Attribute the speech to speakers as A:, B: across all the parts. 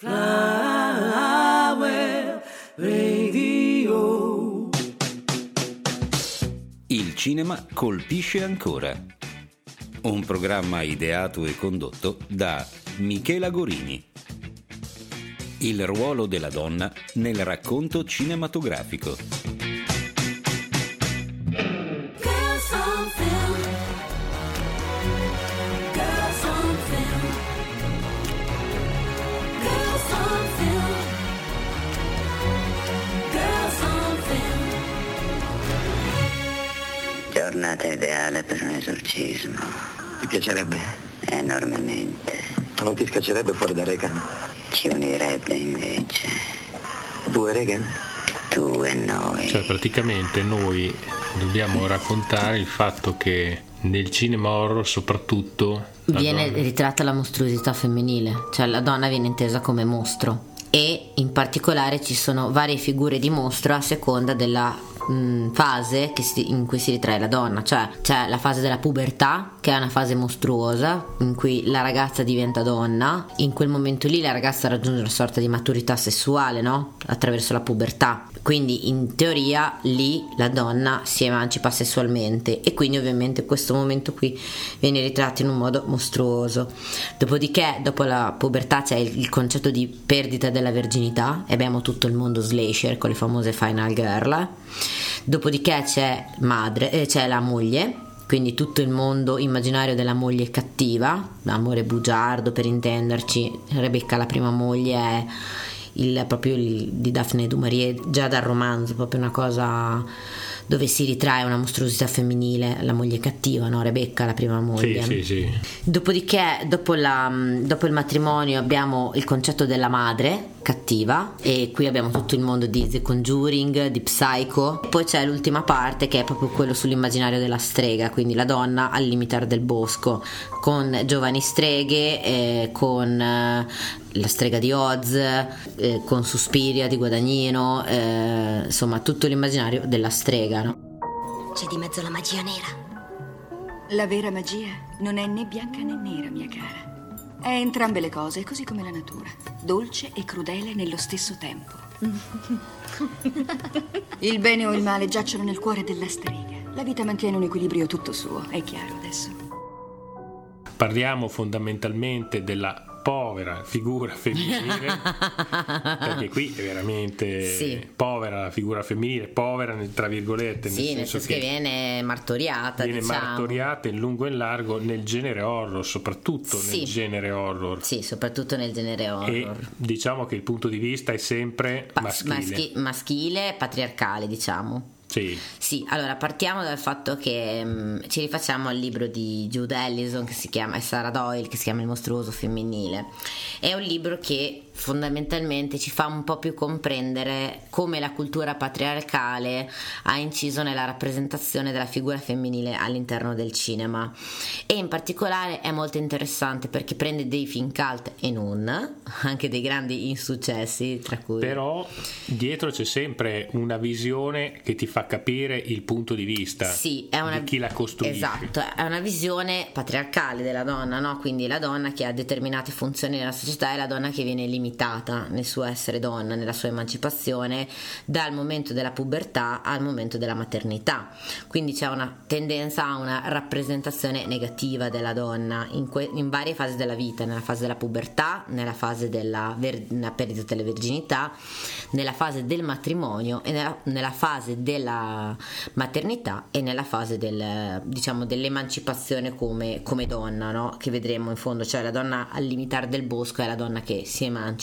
A: Flower Radio.
B: Il cinema colpisce ancora. Un programma ideato e condotto da Michela Gorini. Il ruolo della donna nel racconto cinematografico.
C: Ideale per un esorcismo.
D: Ti piacerebbe?
C: Enormemente.
D: Non ti scaccerebbe fuori da Reagan?
C: Ci unirebbe invece.
D: Tu e Reagan?
C: Tu e noi.
E: Cioè praticamente noi dobbiamo raccontare il fatto che nel cinema horror soprattutto
F: viene
E: donna-
F: ritratta la mostruosità femminile, cioè la donna viene intesa come mostro e in particolare ci sono varie figure di mostro a seconda della mh, fase che si- in cui si ritrae la donna, cioè c'è la fase della pubertà che è una fase mostruosa in cui la ragazza diventa donna, in quel momento lì la ragazza raggiunge una sorta di maturità sessuale, no? Attraverso la pubertà. Quindi in teoria lì la donna si emancipa sessualmente e quindi ovviamente questo momento qui viene ritratto in un modo mostruoso. Dopodiché dopo la pubertà c'è il, il concetto di perdita della verginità e abbiamo tutto il mondo slasher con le famose final girl. Dopodiché c'è madre, eh, c'è la moglie quindi tutto il mondo immaginario della moglie cattiva, amore bugiardo per intenderci, Rebecca la prima moglie è il, proprio il, di Daphne du Maurier già dal romanzo, proprio una cosa dove si ritrae una mostruosità femminile, la moglie cattiva, no? Rebecca la prima moglie.
E: Sì, sì, sì.
F: Dopodiché, dopo, la- dopo il matrimonio, abbiamo il concetto della madre cattiva, e qui abbiamo tutto il mondo di The Conjuring, di Psycho. Poi c'è l'ultima parte che è proprio quello sull'immaginario della strega, quindi la donna al limitare del bosco, con giovani streghe, eh, con eh, la strega di Oz, eh, con Suspiria di Guadagnino, eh, insomma, tutto l'immaginario della strega. No?
G: C'è di mezzo la magia nera.
H: La vera magia non è né bianca né nera, mia cara. È entrambe le cose, così come la natura. Dolce e crudele nello stesso tempo. Il bene o il male giacciono nel cuore della strega. La vita mantiene un equilibrio tutto suo, è chiaro adesso.
E: Parliamo fondamentalmente della povera figura femminile, perché qui è veramente
F: Sì.
E: povera la figura femminile, povera nel- tra virgolette,
F: Sì, nel senso che, viene martoriata,
E: viene
F: diciamo.
E: martoriata in lungo e in largo nel genere horror, soprattutto
F: Sì.
E: nel genere horror.
F: Sì, soprattutto nel genere
E: E
F: horror.
E: diciamo che il punto di vista è sempre
F: Pa-
E: maschile.
F: maschi- maschile, patriarcale, diciamo.
E: Sì,
F: Sì, allora partiamo dal fatto che mm, ci rifacciamo al libro di Jude Ellison che si chiama e Sarah Doyle che si chiama Il mostruoso femminile. È un libro che fondamentalmente ci fa un po' più comprendere come la cultura patriarcale ha inciso nella rappresentazione della figura femminile all'interno del cinema e in particolare è molto interessante perché prende dei film cult e non, anche dei grandi insuccessi tra cui
E: però dietro c'è sempre una visione che ti fa capire il punto di vista
F: Sì, una,
E: di chi la costruisce.
F: Esatto, è una visione patriarcale della donna, no? Quindi la donna che ha determinate funzioni nella società è la donna che viene limitata nel suo essere donna, nella sua emancipazione dal momento della pubertà al momento della maternità. Quindi c'è una tendenza a una rappresentazione negativa della donna in, que- in varie fasi della vita, nella fase della pubertà, nella fase della ver- nella perdita della virginità, nella fase del matrimonio e nella, nella fase della maternità e nella fase del, diciamo, dell'emancipazione come, come donna, no? che vedremo in fondo, cioè la donna al limitare del bosco è la donna che si emancipa.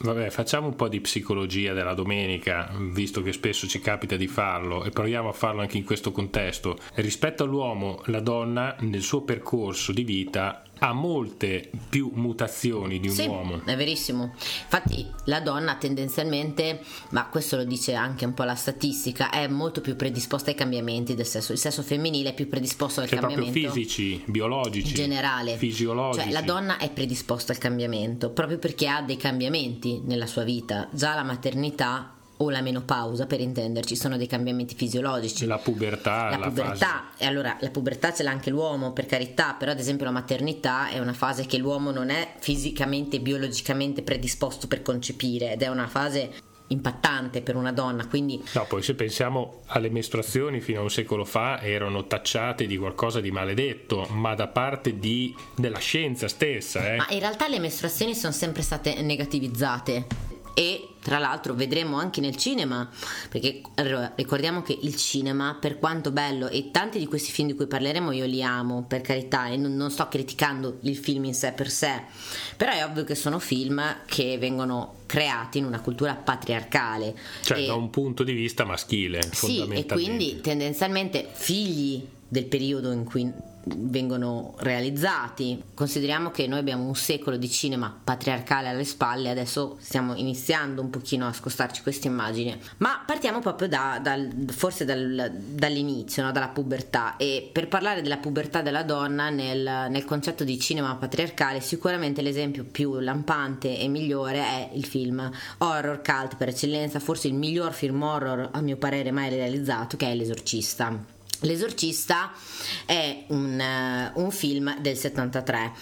E: Vabbè, facciamo un po' di psicologia della domenica, visto che spesso ci capita di farlo, e proviamo a farlo anche in questo contesto. Rispetto all'uomo, la donna nel suo percorso di vita ha molte più mutazioni di un
F: Sì,
E: uomo.
F: è verissimo. Infatti la donna tendenzialmente, ma questo lo dice anche un po' la statistica, è molto più predisposta ai cambiamenti del sesso. Il sesso femminile è più predisposto al
E: Cioè proprio
F: cambiamento.
E: fisici, biologici,
F: in generale,
E: fisiologici.
F: cioè la donna è predisposta al cambiamento proprio perché ha dei cambiamenti nella sua vita. Già la maternità o la menopausa per intenderci, sono dei cambiamenti fisiologici.
E: La pubertà,
F: la
E: la
F: pubertà, e allora la pubertà ce l'ha anche l'uomo per carità, però ad esempio la maternità è una fase che l'uomo non è fisicamente, biologicamente predisposto per concepire ed è una fase impattante per una donna, quindi
E: No, poi se pensiamo alle mestruazioni fino a un secolo fa erano tacciate di qualcosa di maledetto, ma da parte di- della scienza stessa, eh.
F: Ma in realtà le mestruazioni sono sempre state negativizzate e tra l'altro vedremo anche nel cinema, perché allora, ricordiamo che il cinema, per quanto bello, e tanti di questi film di cui parleremo io li amo, per carità, e non, non sto criticando il film in sé per sé, però è ovvio che sono film che vengono creati in una cultura patriarcale.
E: Cioè
F: E-
E: da un punto di vista maschile,
F: sì, e quindi tendenzialmente figli del periodo in cui vengono realizzati. Consideriamo che noi abbiamo un secolo di cinema patriarcale alle spalle, adesso stiamo iniziando un pochino a scostarci questa immagine. Ma partiamo proprio da, dal- forse dal- dall'inizio, no? dalla pubertà. E per parlare della pubertà della donna nel, nel concetto di cinema patriarcale, sicuramente l'esempio più lampante e migliore è il film horror cult per eccellenza, forse il miglior film horror a mio parere mai realizzato, che è L'Esorcista. L'esorcista è un, eh, un film del 73.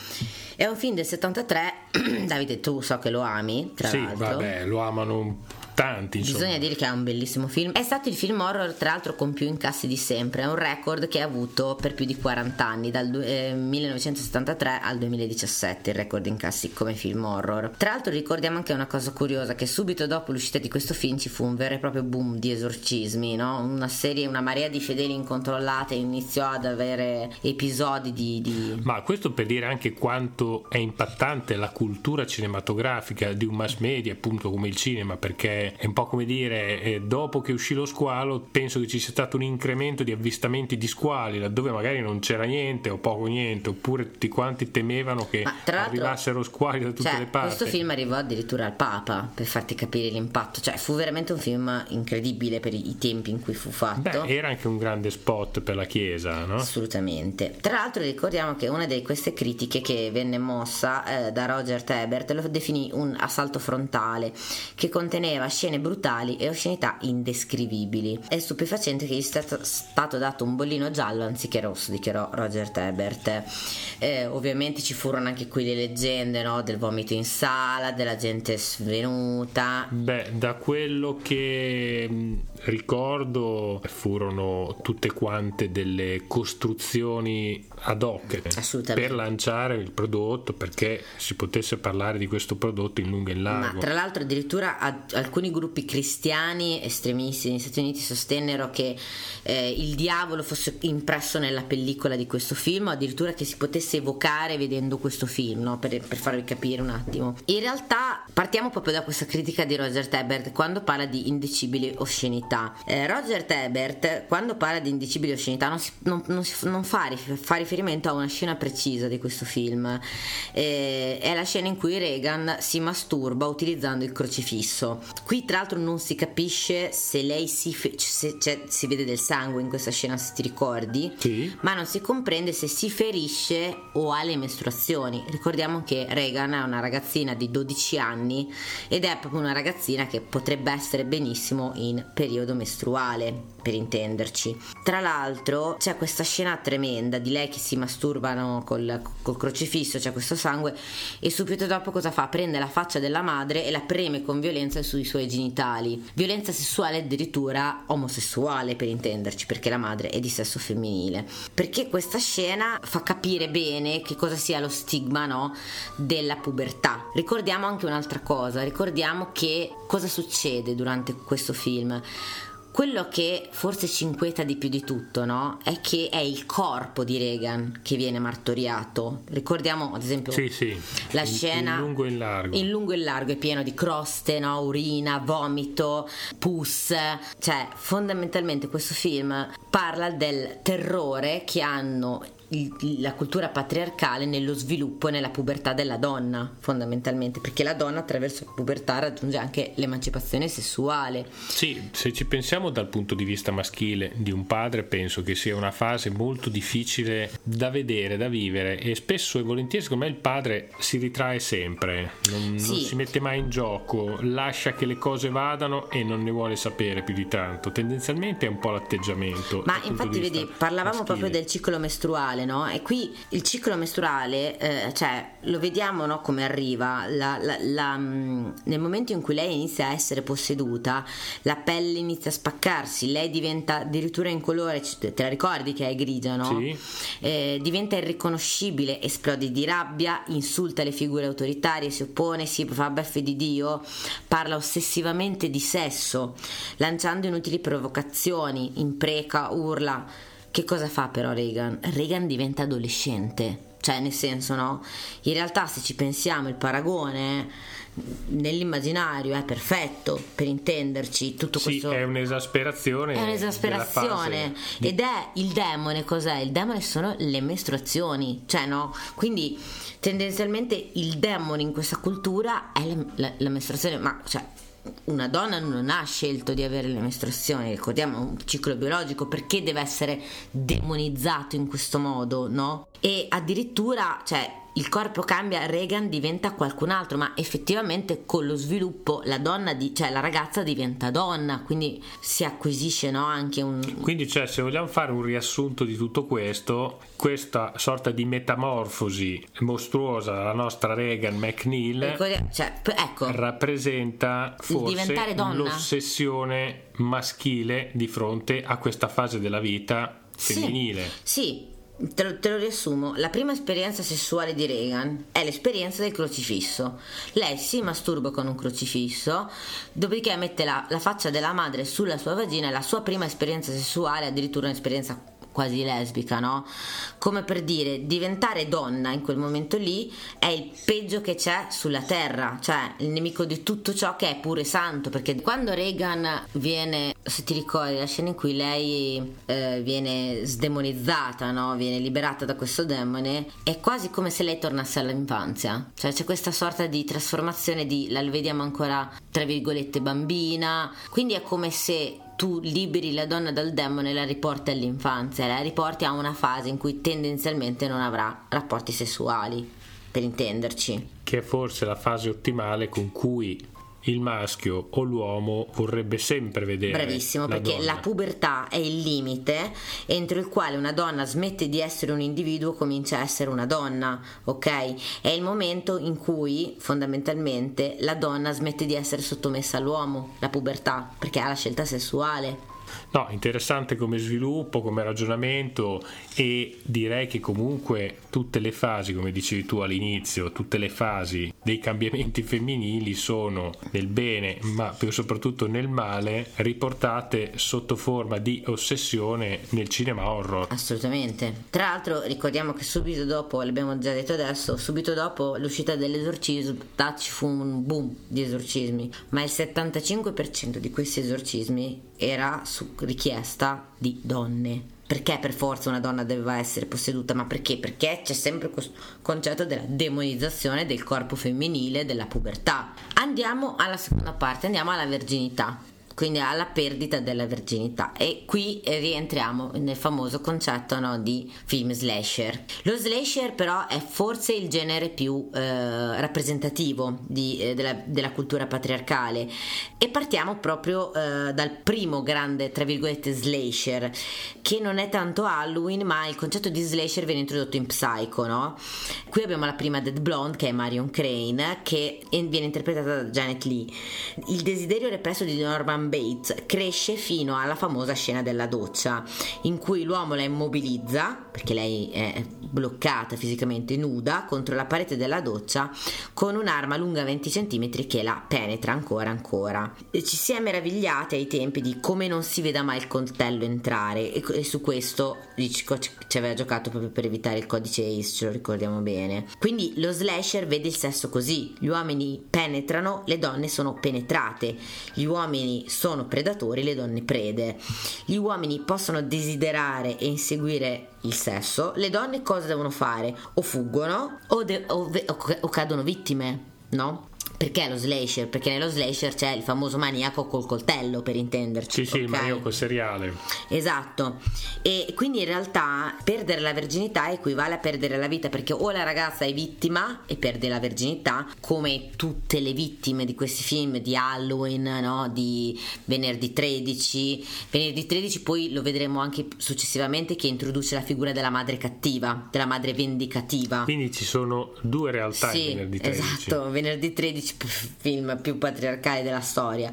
F: È un film del 73, Davide tu so che lo ami, tra
E: Sì,
F: l'altro.
E: vabbè, lo amano un- tanti, insomma.
F: Bisogna dire che è un bellissimo film. È stato il film horror, tra l'altro, con più incassi di sempre. È un record che ha avuto per più di 40 anni, dal eh, 1973 al 2017, il record incassi come film horror. Tra l'altro, ricordiamo anche una cosa curiosa: che subito dopo l'uscita di questo film ci fu un vero e proprio boom di esorcismi, no? Una serie, una marea di fedeli incontrollate iniziò ad avere episodi di. di-
E: Ma questo per dire anche quanto è impattante la cultura cinematografica di un mass media, appunto come il cinema, perché è un po' come dire, eh, dopo che uscì lo squalo, penso che ci sia stato un incremento di avvistamenti di squali, laddove magari non c'era niente o poco niente, oppure tutti quanti temevano che arrivassero squali da tutte
F: Cioè,
E: le parti.
F: questo film arrivò addirittura al Papa per farti capire l'impatto. Cioè, fu veramente un film incredibile per i i tempi in cui fu fatto.
E: Beh, era anche un grande spot per la Chiesa, no?
F: Assolutamente. Tra l'altro ricordiamo che una di queste critiche che venne mossa eh, da Roger Ebert lo definì un assalto frontale che conteneva scene brutali e oscenità indescrivibili. È stupefacente che gli sia stato, dato un bollino giallo anziché rosso, dichiarò Roger Ebert. Eh, ovviamente ci furono anche qui le leggende no? del vomito in sala, della gente svenuta.
E: Beh, da quello che mh, ricordo furono tutte quante delle costruzioni ad hoc per lanciare il prodotto perché si potesse parlare di questo prodotto in lungo e in
F: Ma
E: largo.
F: tra l'altro addirittura a- alcuni gruppi cristiani estremisti negli Stati Uniti sostennero che eh, il diavolo fosse impresso nella pellicola di questo film, o addirittura che si potesse evocare vedendo questo film, no? per, per farvi capire un attimo. In realtà partiamo proprio da questa critica di Roger Ebert quando parla di indicibili oscenità. Eh, Roger Ebert quando parla di indicibili oscenità non, si- non- non si- non fa, rif- fa riferimento a una scena precisa di questo film. Eh, è la scena in cui Reagan si masturba utilizzando il crocifisso. Qui tra l'altro non si capisce se lei si, fe- se, cioè, si vede del sangue in questa scena se ti ricordi,
E: Sì.
F: ma non si comprende se si ferisce o ha le mestruazioni. Ricordiamo che Reagan è una ragazzina di 12 anni ed è proprio una ragazzina che potrebbe essere benissimo in periodo mestruale, per intenderci. Tra l'altro c'è questa scena tremenda di lei che si masturbano col, col crocifisso, c'è questo sangue e subito dopo cosa fa? Prende la faccia della madre e la preme con violenza sui suoi genitali. Violenza sessuale addirittura omosessuale per intenderci, perché la madre è di sesso femminile. Perché questa scena fa capire bene che cosa sia lo stigma, no, della pubertà. Ricordiamo anche un'altra cosa, ricordiamo che cosa succede durante questo film. Quello che forse ci inquieta di più di tutto, no? È che è il corpo di Reagan che viene martoriato. Ricordiamo, ad esempio,
E: Sì, sì.
F: la
E: In-
F: scena
E: in lungo e in largo.
F: in lungo e in largo è pieno di croste, no? urina, vomito, pus. Cioè, fondamentalmente questo film parla del terrore che hanno la cultura patriarcale nello sviluppo e nella pubertà della donna, fondamentalmente, perché la donna attraverso la pubertà raggiunge anche l'emancipazione sessuale.
E: Sì, se ci pensiamo dal punto di vista maschile di un padre, penso che sia una fase molto difficile da vedere, da vivere e spesso e volentieri secondo me il padre si ritrae sempre, non, non
F: Sì.
E: si mette mai in gioco, lascia che le cose vadano e non ne vuole sapere più di tanto. Tendenzialmente è un po' l'atteggiamento.
F: Ma infatti, vedi, parlavamo
E: maschile.
F: proprio del ciclo mestruale, no? E qui il ciclo mestruale, eh, cioè, lo vediamo no, come arriva. La- la- la, mm, nel momento in cui lei inizia a essere posseduta, la pelle inizia a spaccarsi, lei diventa addirittura incolore, ci- te la ricordi che è grigia, no?
E: Sì.
F: Eh, diventa irriconoscibile, esplode di rabbia, insulta le figure autoritarie, si oppone, si fa beffe di Dio, parla ossessivamente di sesso, lanciando inutili provocazioni, impreca, urla. Che cosa fa però Reagan? Reagan diventa adolescente. Cioè, nel senso, no? In realtà, se ci pensiamo, il paragone nell'immaginario è perfetto per intenderci. Tutto
E: Sì,
F: questo
E: è un'esasperazione.
F: è un'esasperazione ed è il demone cos'è? Il demone sono le mestruazioni, cioè no? Quindi tendenzialmente il demone in questa cultura è la, la- la mestruazione, ma cioè una donna non ha scelto di avere le mestruazioni, ricordiamo un ciclo biologico, perché deve essere demonizzato in questo modo, no? E addirittura, cioè, il corpo cambia, Reagan diventa qualcun altro, ma effettivamente con lo sviluppo la donna, di- cioè la ragazza diventa donna, quindi si acquisisce no, anche un...
E: Quindi, cioè, se vogliamo fare un riassunto di tutto questo, questa sorta di metamorfosi mostruosa della nostra Reagan McNeil
F: cioè, ecco,
E: rappresenta forse l'ossessione maschile di fronte a questa fase della vita
F: Sì.
E: femminile.
F: Sì, te lo, te lo riassumo. La prima esperienza sessuale di Reagan è l'esperienza del crocifisso. Lei si masturba con un crocifisso, dopodiché mette la, la faccia della madre sulla sua vagina e la sua prima esperienza sessuale, addirittura un'esperienza quasi lesbica, no? Come per dire, diventare donna in quel momento lì è il peggio che c'è sulla terra, cioè il nemico di tutto ciò che è pure santo, perché quando Reagan viene, se ti ricordi, la scena in cui lei eh, viene sdemonizzata, no? Viene liberata da questo demone, è quasi come se lei tornasse all'infanzia, cioè c'è questa sorta di trasformazione di, la vediamo ancora, tra virgolette, bambina, quindi è come se tu liberi la donna dal demone e la riporti all'infanzia, la riporti a una fase in cui tendenzialmente non avrà rapporti sessuali, per intenderci.
E: che è forse la fase ottimale con cui il maschio o l'uomo vorrebbe sempre vedere.
F: Bravissimo, perché
E: donna.
F: la pubertà è il limite entro il quale una donna smette di essere un individuo, comincia a essere una donna, ok? È il momento in cui fondamentalmente la donna smette di essere sottomessa all'uomo, la pubertà, perché ha la scelta sessuale.
E: No, interessante come sviluppo, come ragionamento e direi che comunque tutte le fasi, come dicevi tu all'inizio, tutte le fasi dei cambiamenti femminili sono nel bene, ma più soprattutto nel male, riportate sotto forma di ossessione nel cinema horror.
F: Assolutamente. Tra l'altro ricordiamo che subito dopo, l'abbiamo già detto adesso, subito dopo l'uscita dell'esorcismo ci fu un boom di esorcismi, ma il 75% di questi esorcismi era su richiesta di donne. Perché per forza una donna doveva essere posseduta? Ma perché? Perché c'è sempre questo concetto della demonizzazione del corpo femminile, della pubertà. Andiamo alla seconda parte, andiamo alla verginità quindi alla perdita della verginità e qui rientriamo nel famoso concetto no, di film slasher. Lo slasher però è forse il genere più eh, rappresentativo di, eh, della, della cultura patriarcale. E partiamo proprio eh, dal primo grande tra virgolette slasher che non è tanto Halloween ma il concetto di slasher viene introdotto in Psycho no? qui abbiamo la prima Dead Blonde che è Marion Crane che viene interpretata da Janet Lee il desiderio represso di Norman Bates cresce fino alla famosa scena della doccia in cui l'uomo la immobilizza perché lei è bloccata fisicamente nuda contro la parete della doccia con un'arma lunga 20 cm che la penetra ancora ancora. Ci si è meravigliati ai tempi di come non si veda mai il coltello entrare e, e su questo Hitchcock ci aveva giocato proprio per evitare il codice ACE ce lo ricordiamo bene. Quindi lo slasher vede il sesso così gli uomini penetrano le donne sono penetrate gli uomini sono predatori, le donne prede. Gli uomini possono desiderare e inseguire il sesso, le donne cosa devono fare? O fuggono o, de- o ve- o ca- o cadono vittime, no? Perché lo slasher? Perché nello slasher c'è il famoso maniaco col coltello, per intenderci.
E: Sì, sì, il maniaco seriale.
F: Esatto, e quindi in realtà perdere la verginità equivale a perdere la vita perché o la ragazza è vittima e perde la verginità, come tutte le vittime di questi film di Halloween, no? di Venerdì 13. Venerdì 13 poi lo vedremo anche successivamente che introduce la figura della madre cattiva, della madre vendicativa.
E: Quindi ci sono due realtà
F: Sì,
E: in venerdì 13.
F: esatto, venerdì 13 pff, film più patriarcali della storia.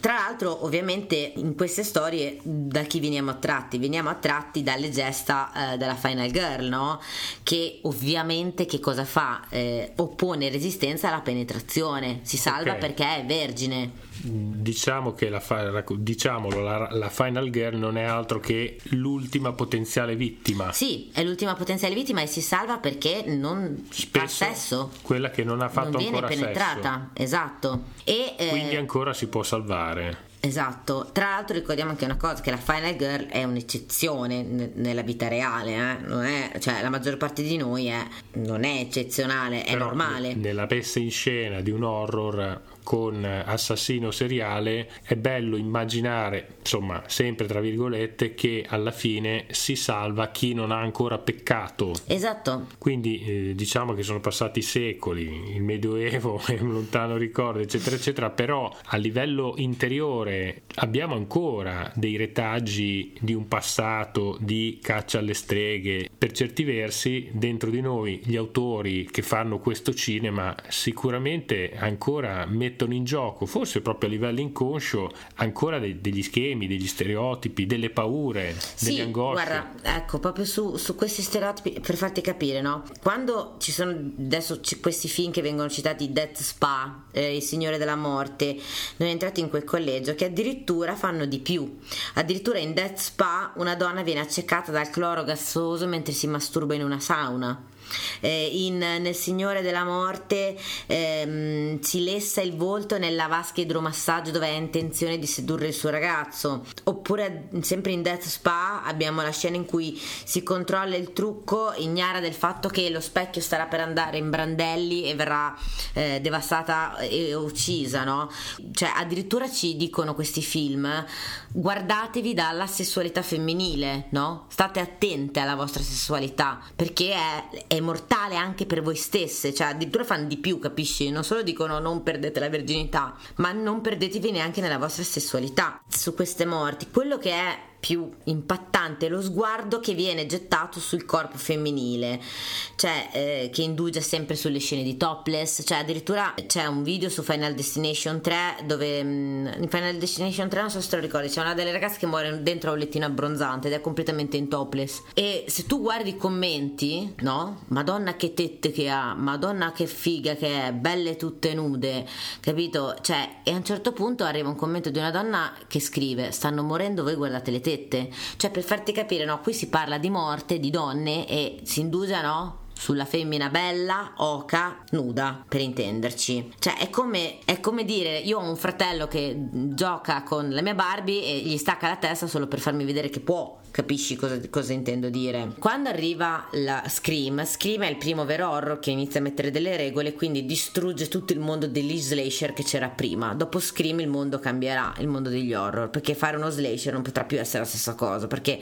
F: Tra l'altro, ovviamente, in queste storie da chi veniamo attratti? Veniamo attratti dalle gesta eh, della Final Girl, no? Che ovviamente che cosa fa? Eh, oppone resistenza alla penetrazione, si salva
E: Ok.
F: perché è vergine.
E: Diciamo che la, fa- diciamolo, la, la Final Girl non è altro che l'ultima potenziale vittima.
F: Sì, è l'ultima potenziale vittima e si salva perché non fa
E: Spesso
F: sesso.
E: quella che non ha fatto
F: non viene
E: ancora
F: penetrata, esatto. E, eh,
E: Quindi ancora si può salvare.
F: Esatto, tra l'altro ricordiamo anche una cosa, che la Final Girl è un'eccezione ne- nella vita reale, eh? non è, cioè la maggior parte di noi è, non è eccezionale, è
E: Però
F: normale.
E: n- Nella messa in scena di un horror con assassino seriale è bello immaginare, insomma, sempre tra virgolette, che alla fine si salva chi non ha ancora peccato.
F: Esatto,
E: Quindi eh, diciamo che sono passati secoli, il Medioevo è un lontano ricordo, eccetera, eccetera, però a livello interiore abbiamo ancora dei retaggi di un passato di caccia alle streghe. Per certi versi, dentro di noi, gli autori che fanno questo cinema sicuramente ancora mettono in gioco, forse proprio a livello inconscio, ancora de- degli schemi, degli stereotipi, delle paure, delle
F: Sì,
E: angosce.
F: guarda, ecco, proprio su, su questi stereotipi, per farti capire, no? Quando ci sono adesso ci- questi film che vengono citati, Death Spa, eh, Il Signore della Morte, noi entrati in quel collegio che addirittura fanno di più. Addirittura in Death Spa una donna viene accecata dal cloro gassoso mentre si masturba in una sauna. Eh, in, nel Signore della Morte ehm, si lessa il volto nella vasca idromassaggio dove ha intenzione di sedurre il suo ragazzo. Oppure, sempre in Death Spa, abbiamo la scena in cui si controlla il trucco, ignara del fatto che lo specchio starà per andare in brandelli e verrà eh, devastata e uccisa, no? Cioè, addirittura ci dicono questi film: guardatevi dalla sessualità femminile, no? State attente alla vostra sessualità perché è, è mortale anche per voi stesse, cioè addirittura fanno di più, capisci? Non solo dicono non perdete la verginità, ma non perdetevi neanche nella vostra sessualità su queste morti. Quello che è più impattante lo sguardo che viene gettato sul corpo femminile, cioè eh, che indugia sempre sulle scene di topless, cioè addirittura c'è un video su Final Destination 3 dove in Final Destination 3 non so se te lo ricordi, c'è una delle ragazze che muore dentro a un lettino abbronzante ed è completamente in topless e se tu guardi i commenti, no? Madonna che tette che ha, madonna che figa che è, belle tutte nude, capito? Cioè, e a un certo punto arriva un commento di una donna che scrive: Stanno morendo, voi guardate le tette. Cioè, per farti capire, no? Qui si parla di morte, di donne e si indugia, no? Sulla femmina bella, oca, nuda, per intenderci. Cioè, è come, è come dire: Io ho un fratello che gioca con la mia Barbie e gli stacca la testa solo per farmi vedere che può. Capisci cosa, cosa intendo dire? Quando arriva la Scream, Scream è il primo vero horror che inizia a mettere delle regole, quindi distrugge tutto il mondo degli slasher che c'era prima. Dopo Scream il mondo cambierà, il mondo degli horror, perché fare uno slasher non potrà più essere la stessa cosa, perché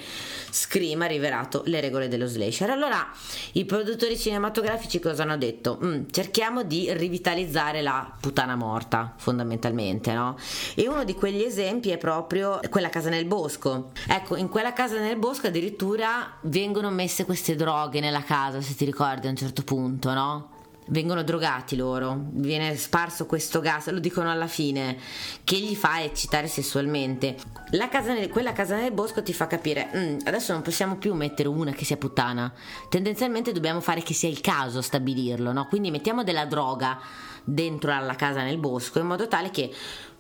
F: Scream ha rivelato le regole dello slasher. Allora, i produttori cinematografici cosa hanno detto? Mm, cerchiamo di rivitalizzare la puttana morta, fondamentalmente, no? E uno di quegli esempi è proprio quella casa nel bosco. Ecco, in quella casa nel bosco addirittura vengono messe queste droghe nella casa, se ti ricordi a un certo punto, no? Vengono drogati loro, viene sparso questo gas, lo dicono alla fine, che gli fa eccitare sessualmente. La casa nel- quella casa nel bosco ti fa capire, "Mm, adesso non possiamo più mettere una che sia puttana, tendenzialmente dobbiamo fare che sia il caso stabilirlo, no? Quindi mettiamo della droga dentro alla casa nel bosco in modo tale che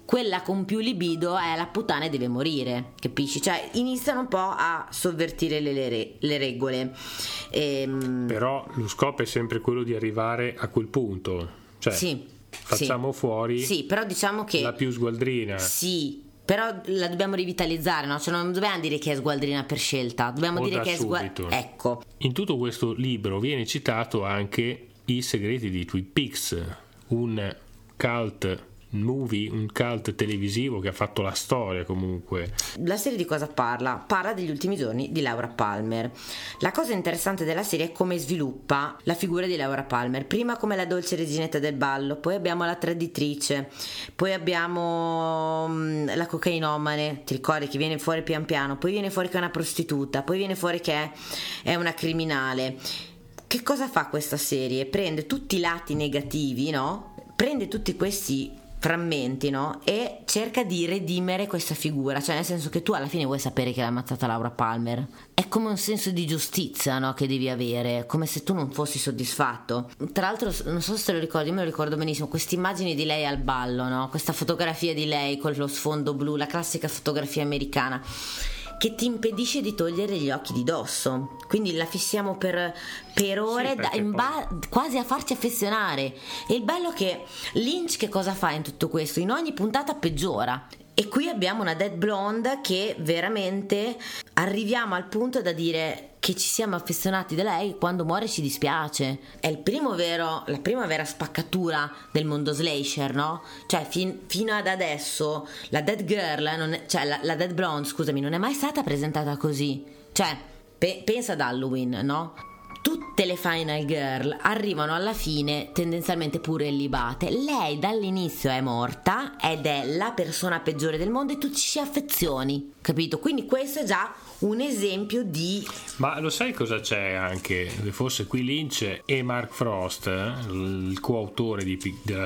F: quella con più libido è la puttana e deve morire, capisci? Cioè iniziano un po' a sovvertire le, le le regole. Ehm,
E: Però lo scopo è sempre quello di arrivare a quel punto. Cioè,
F: sì,
E: facciamo
F: sì.
E: fuori
F: Sì, però diciamo che
E: la più sgualdrina.
F: sì, Però la dobbiamo rivitalizzare, no? Cioè non dobbiamo dire che è sgualdrina per scelta, dobbiamo
E: O
F: dire che è sgualdrina.
E: subito.
F: Ecco,
E: In tutto questo libro viene citato anche I segreti di Twin Peaks, un cult movie, un cult televisivo che ha fatto la storia comunque.
F: La serie di cosa parla? Parla degli ultimi giorni di Laura Palmer. La cosa interessante della serie è come sviluppa la figura di Laura Palmer. Prima come la dolce reginetta del ballo, poi abbiamo la traditrice, poi abbiamo mm, la cocainomane, ti ricordi che viene fuori pian piano, poi viene fuori che è una prostituta, poi viene fuori che è, è una criminale. Che cosa fa questa serie? Prende tutti i lati negativi, no? Prende tutti questi frammenti, no? E cerca di redimere questa figura, cioè nel senso che tu alla fine vuoi sapere che l'ha ammazzata Laura Palmer. È come un senso di giustizia, no? Che devi avere, come se tu non fossi soddisfatto. Tra l'altro, non so se te lo ricordi, me lo ricordo benissimo, queste immagini di lei al ballo, no? Questa fotografia di lei con lo sfondo blu, la classica fotografia americana che ti impedisce di togliere gli occhi di dosso. Quindi la fissiamo per, per ore, da- in
E: poi-
F: ba- quasi a farci affezionare. E il bello è che Lynch che cosa fa in tutto questo? In ogni puntata peggiora. E qui abbiamo una Dead Blonde che veramente arriviamo al punto da dire che ci siamo affezionati da lei quando muore ci dispiace. È il primo vero, la prima vera spaccatura del mondo slasher, no? Cioè fin- fino ad adesso la Dead Girl, non è- cioè la, la Dead Blonde, scusami, non è mai stata presentata così. Cioè, pe- pensa ad Halloween, no? Tutte le Final Girl arrivano alla fine tendenzialmente pure illibate. Lei dall'inizio è morta ed è la persona peggiore del mondo e tu ci affezioni, capito? Quindi questo è già un esempio di
E: Ma lo sai cosa c'è anche? Se fosse qui Lynch e Mark Frost, il coautore di,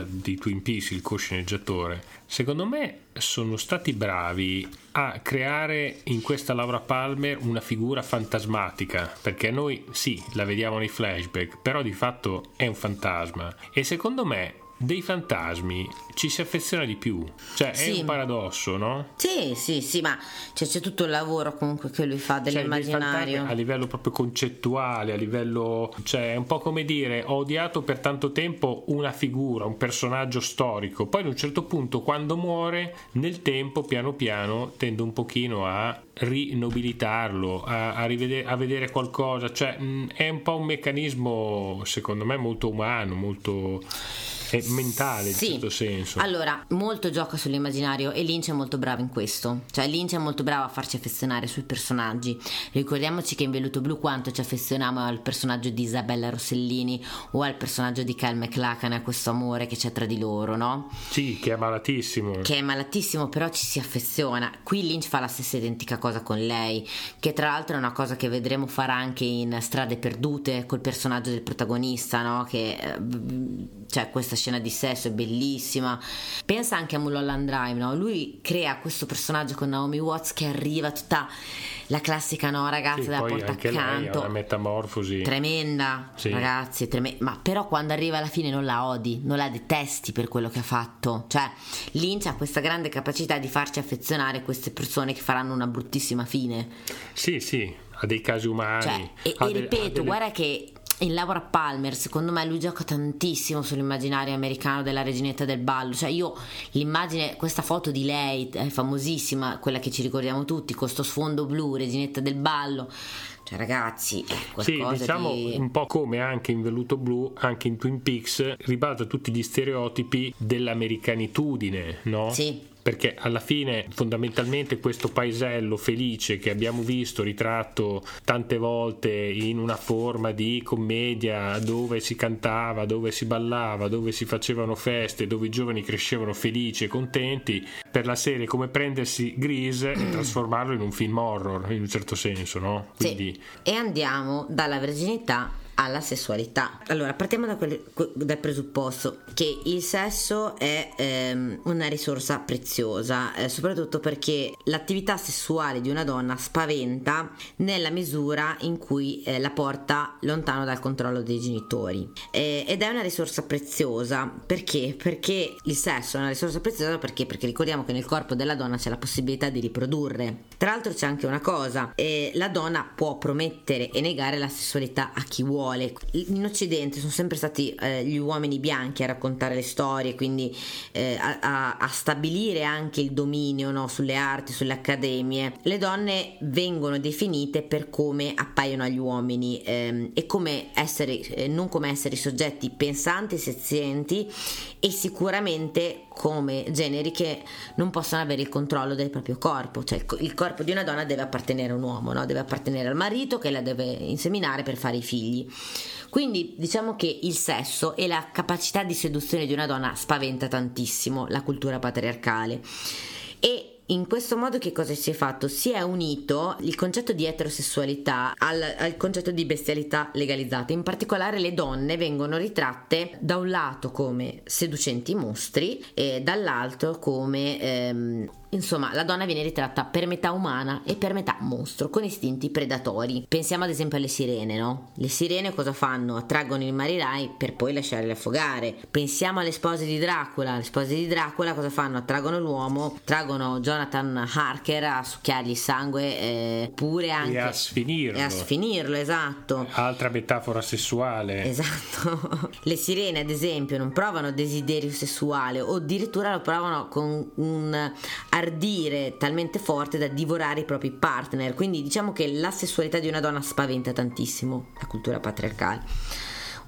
E: di Twin Peaks, il co-sceneggiatore, secondo me sono stati bravi a creare in questa Laura Palmer una figura fantasmatica, perché noi sì, la vediamo nei flashback, però di fatto è un fantasma. E secondo me dei fantasmi ci si affeziona di più. Cioè
F: Sì.
E: è un paradosso, no?
F: Sì, sì, sì, ma cioè, c'è tutto il lavoro comunque che lui fa
E: Cioè,
F: dell'immaginario.
E: a livello proprio concettuale, a livello, cioè è un po' come dire ho odiato per tanto tempo una figura, un personaggio storico, poi ad un certo punto quando muore nel tempo piano piano tendo un pochino a rinobilitarlo, a, a rivede- a vedere qualcosa, cioè mh, è un po' un meccanismo secondo me molto umano, molto è mentale in
F: Sì.
E: certo senso.
F: Allora, molto gioca sull'immaginario e Lynch è molto bravo in questo. Cioè, Lynch è molto bravo a farci affezionare sui personaggi. Ricordiamoci che in Velluto Blu quanto ci affezioniamo al personaggio di Isabella Rossellini o al personaggio di Kyle McLachlan a questo amore che c'è tra di loro, no?
E: Sì, che è malatissimo.
F: Che è malatissimo, però ci si affeziona. Qui Lynch fa la stessa identica cosa con lei, che tra l'altro è una cosa che vedremo fare anche in Strade Perdute col personaggio del protagonista, no? Che eh, cioè questa scena di sesso è bellissima. Pensa anche a Mulholland Drive, no? Lui crea questo personaggio con Naomi Watts che arriva tutta la classica no, ragazza
E: Sì,
F: della porta accanto.
E: una metamorfosi.
F: Tremenda,
E: Sì.
F: ragazzi, treme- ma però quando arriva alla fine non la odi, non la detesti per quello che ha fatto. Cioè, Lynch ha questa grande capacità di farci affezionare queste persone che faranno una bruttissima fine.
E: Sì, sì, ha dei casi umani.
F: Cioè, e, e ripeto,
E: delle-
F: guarda che in Laura Palmer, secondo me, lui gioca tantissimo sull'immaginario americano della reginetta del ballo. Cioè, io l'immagine, questa foto di lei è famosissima, quella che ci ricordiamo tutti, con sto sfondo blu, reginetta del ballo. Cioè, ragazzi,
E: Sì, diciamo
F: di.
E: un po' come anche in Velluto Blu, anche in Twin Peaks, ribalta tutti gli stereotipi dell'americanitudine, no?
F: Sì.
E: Perché alla fine, fondamentalmente, questo paesello felice che abbiamo visto ritratto tante volte in una forma di commedia dove si cantava, dove si ballava, dove si facevano feste, dove i giovani crescevano felici e contenti, per la serie come prendersi Grease e trasformarlo in un film horror, in un certo senso, no? Quindi,
F: Sì. E andiamo dalla verginità alla sessualità. Allora, partiamo da quel- que- dal presupposto che il sesso è ehm, una risorsa preziosa, eh, soprattutto perché l'attività sessuale di una donna spaventa nella misura in cui eh, la porta lontano dal controllo dei genitori. Eh, ed è una risorsa preziosa perché? Perché il sesso è una risorsa preziosa perché? Perché ricordiamo che nel corpo della donna c'è la possibilità di riprodurre. Tra l'altro c'è anche una cosa, eh, la donna può promettere e negare la sessualità a chi vuole. In Occidente sono sempre stati eh, gli uomini bianchi a raccontare le storie, quindi eh, a, a- stabilire anche il dominio no, sulle arti, sulle accademie. Le donne vengono definite per come appaiono agli uomini ehm, e come essere, eh, non come essere soggetti pensanti, senzienti e sicuramente come generi che non possono avere il controllo del proprio corpo, cioè il co- il corpo di una donna deve appartenere a un uomo, no? deve appartenere al marito che la deve inseminare per fare i figli. Quindi diciamo che il sesso e la capacità di seduzione di una donna spaventa tantissimo la cultura patriarcale. E in questo modo che cosa si è fatto? Si è unito il concetto di eterosessualità al, al concetto di bestialità legalizzata. In particolare le donne vengono ritratte da un lato come seducenti mostri e dall'altro come... ehm, Insomma, la donna viene ritratta per metà umana e per metà mostro, con istinti predatori. Pensiamo ad esempio alle sirene, no? Le sirene cosa fanno? Attraggono i marirai per poi lasciarli affogare. Pensiamo alle spose di Dracula. Le spose di Dracula cosa fanno? Attraggono l'uomo, traggono Jonathan Harker a succhiargli il sangue, eh, oppure anche...
E: E a sfinirlo.
F: E a sfinirlo, esatto.
E: Altra metafora sessuale.
F: Esatto. Le sirene, ad esempio, non provano desiderio sessuale o addirittura lo provano con un ardire talmente forte da divorare i propri partner. Quindi diciamo che la sessualità di una donna spaventa tantissimo la cultura patriarcale.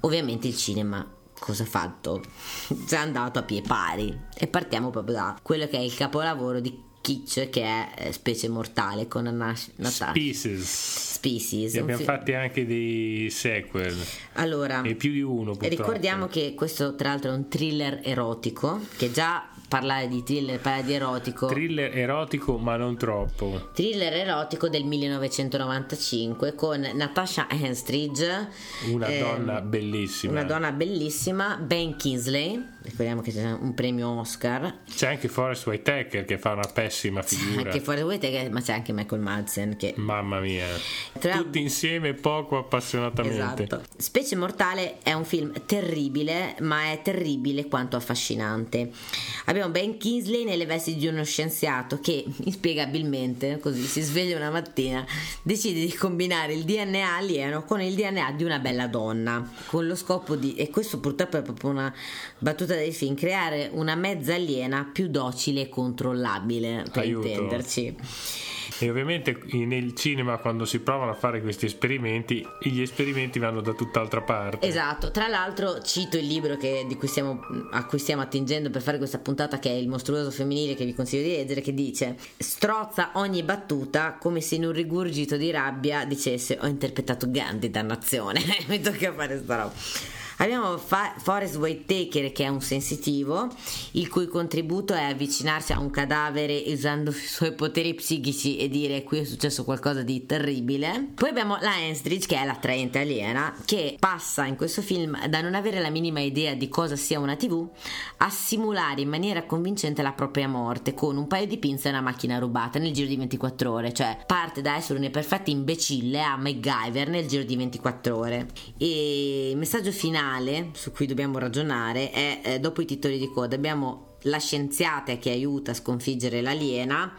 F: Ovviamente il cinema cosa ha fatto? Ci è andato a pie pari e partiamo proprio da quello che è il capolavoro di Kitsch che è eh, Specie Mortale con Natasha
E: Species.
F: Species.
E: Ne abbiamo
F: fi-
E: fatti anche dei sequel.
F: Allora,
E: E più di uno purtroppo.
F: Ricordiamo che questo tra l'altro è un thriller erotico, che già parlare di thriller, parlare di erotico.
E: Thriller erotico ma non troppo.
F: Thriller erotico del 1995 con Natasha Henstridge,
E: Una
F: eh,
E: donna bellissima.
F: una donna bellissima, Ben Kingsley, ricordiamo che c'è un premio Oscar,
E: C'è anche Forrest Whitaker che fa una pessima figura.
F: anche fuori voi te, ma c'è anche Michael Madsen che
E: Mamma mia.
F: Tra-
E: Tutti insieme poco appassionatamente.
F: Esatto. Specie Mortale è un film terribile, ma è terribile quanto affascinante. Abbiamo Ben Kingsley nelle vesti di uno scienziato che inspiegabilmente, così si sveglia una mattina, decide di combinare il DNA alieno con il DNA di una bella donna, con lo scopo di, e questo purtroppo è proprio una battuta del film, creare una mezza aliena più docile e controllabile, per
E: Aiuto.
F: intenderci.
E: E ovviamente nel cinema quando si provano a fare questi esperimenti, gli esperimenti vanno da tutt'altra parte.
F: Esatto, tra l'altro cito il libro che- cui stiamo, a cui stiamo attingendo per fare questa puntata che è Il mostruoso femminile che vi consiglio di leggere che dice strozza ogni battuta come se in un rigurgito di rabbia dicesse ho interpretato Gandhi dannazione mi tocca fare sta roba Abbiamo Fa- Forrest Whitaker che è un sensitivo, il cui contributo è avvicinarsi a un cadavere usando i suoi poteri psichici e dire qui è successo qualcosa di terribile. Poi abbiamo la Enstridge che è l'attraente aliena che passa in questo film da non avere la minima idea di cosa sia una TV a simulare in maniera convincente la propria morte con un paio di pinze e una macchina rubata nel giro di 24 ore, cioè parte da essere una perfetta imbecille a MacGyver nel giro di 24 ore. E il messaggio finale su cui dobbiamo ragionare è eh, dopo i titoli di coda abbiamo la scienziata che aiuta a sconfiggere l'aliena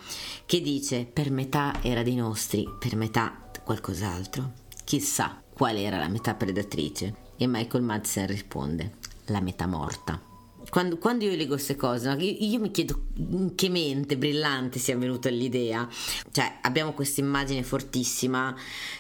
F: che dice per metà era dei nostri, per metà qualcos'altro. Chissà qual era la metà predatrice. E Michael Madsen risponde la metà morta. Quando, quando io leggo queste cose, io, io mi chiedo in che mente brillante sia venuta l'idea. Cioè, abbiamo questa immagine fortissima